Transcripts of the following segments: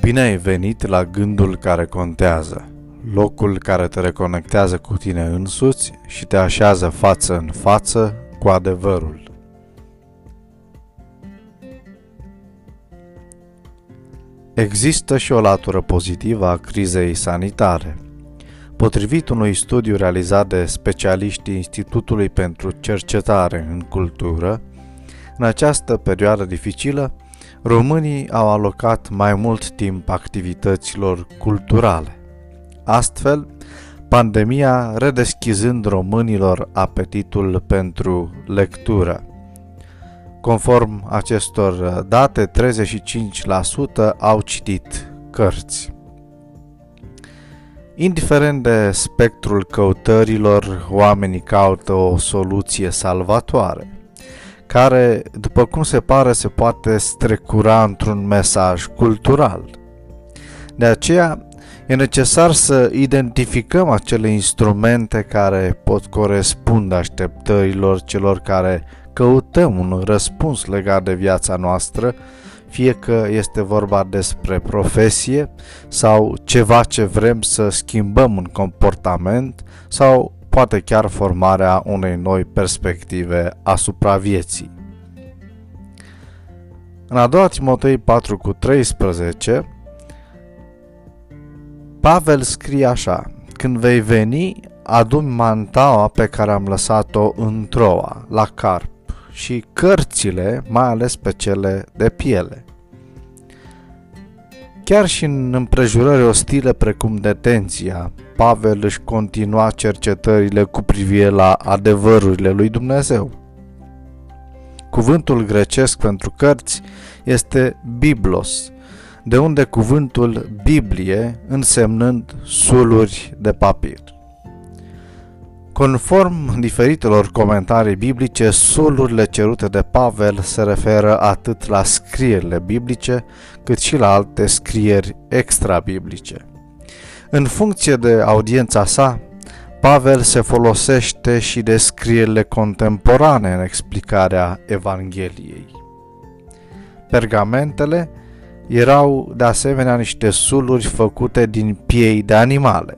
Bine ai venit la gândul care contează, locul care te reconectează cu tine însuți și te așează față în față cu adevărul. Există și o latură pozitivă a crizei sanitare. Potrivit unui studiu realizat de specialiștii Institutului pentru Cercetare în Cultură, în această perioadă dificilă, românii au alocat mai mult timp activităților culturale. Astfel, pandemia redeschizând românilor apetitul pentru lectură. Conform acestor date, 35% au citit cărți. Indiferent de spectrul căutărilor, oamenii caută o soluție salvatoare care, după cum se pare, se poate strecura într-un mesaj cultural. De aceea, e necesar să identificăm acele instrumente care pot corespunde așteptărilor celor care căutăm un răspuns legat de viața noastră, fie că este vorba despre profesie sau ceva ce vrem să schimbăm în comportament sau poate chiar formarea unei noi perspective asupra vieții. În a doua Timotei 4 cu 13, Pavel scrie așa, Când vei veni, adun mantaua pe care am lăsat-o în Troa, la Carp, și cărțile, mai ales pe cele de piele. Chiar și în împrejurări ostile precum detenția, Pavel își continua cercetările cu privire la adevărurile lui Dumnezeu. Cuvântul grecesc pentru cărți este biblos, de unde cuvântul Biblie însemnând suluri de papir. Conform diferitelor comentarii biblice, solurile cerute de Pavel se referă atât la scrierile biblice, cât și la alte scrieri extra-biblice. În funcție de audiența sa, Pavel se folosește și de scrierile contemporane în explicarea Evangheliei. Pergamentele erau de asemenea niște suluri făcute din piei de animale.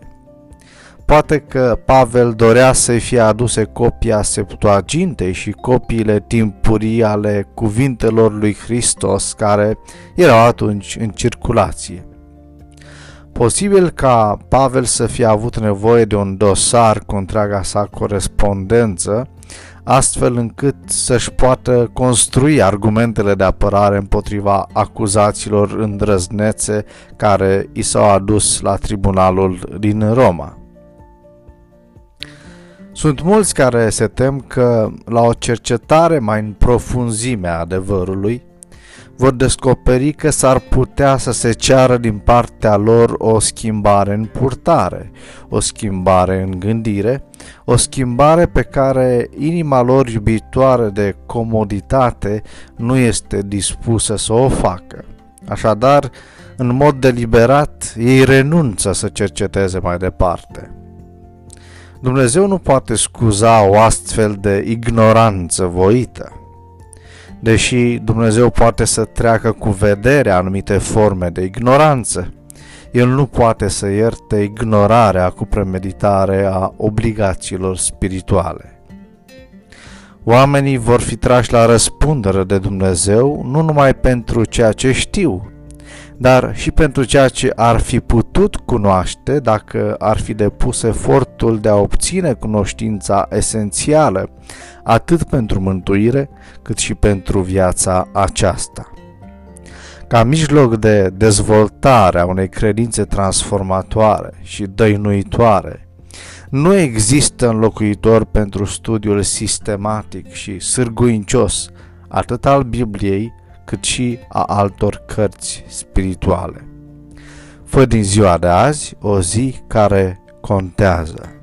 Poate că Pavel dorea să-i fie aduse copia Septuagintei și copiile timpurii ale cuvintelor lui Hristos care erau atunci în circulație. Posibil ca Pavel să fie avut nevoie de un dosar cu întreaga sa corespondență, astfel încât să-și poată construi argumentele de apărare împotriva acuzațiilor îndrăznețe care i s-au adus la tribunalul din Roma. Sunt mulți care se tem că la o cercetare mai în profunzime a adevărului, vor descoperi că s-ar putea să se ceară din partea lor o schimbare în purtare, o schimbare în gândire, o schimbare pe care inima lor iubitoare de comoditate nu este dispusă să o facă. Așadar, în mod deliberat, ei renunță să cerceteze mai departe. Dumnezeu nu poate scuza o astfel de ignoranță voită. Deși Dumnezeu poate să treacă cu vedere anumite forme de ignoranță, El nu poate să ierte ignorarea cu premeditare a obligațiilor spirituale. Oamenii vor fi trași la răspundere de Dumnezeu nu numai pentru ceea ce știu, dar și pentru ceea ce ar fi putut cunoaște dacă ar fi depus efortul de a obține cunoștința esențială, atât pentru mântuire, cât și pentru viața aceasta. Ca mijloc de dezvoltare a unei credințe transformatoare și dăinuitoare, nu există înlocuitor pentru studiul sistematic și sârguincios atât al Bibliei, cât și a altor cărți spirituale. Fă din ziua de azi o zi care contează.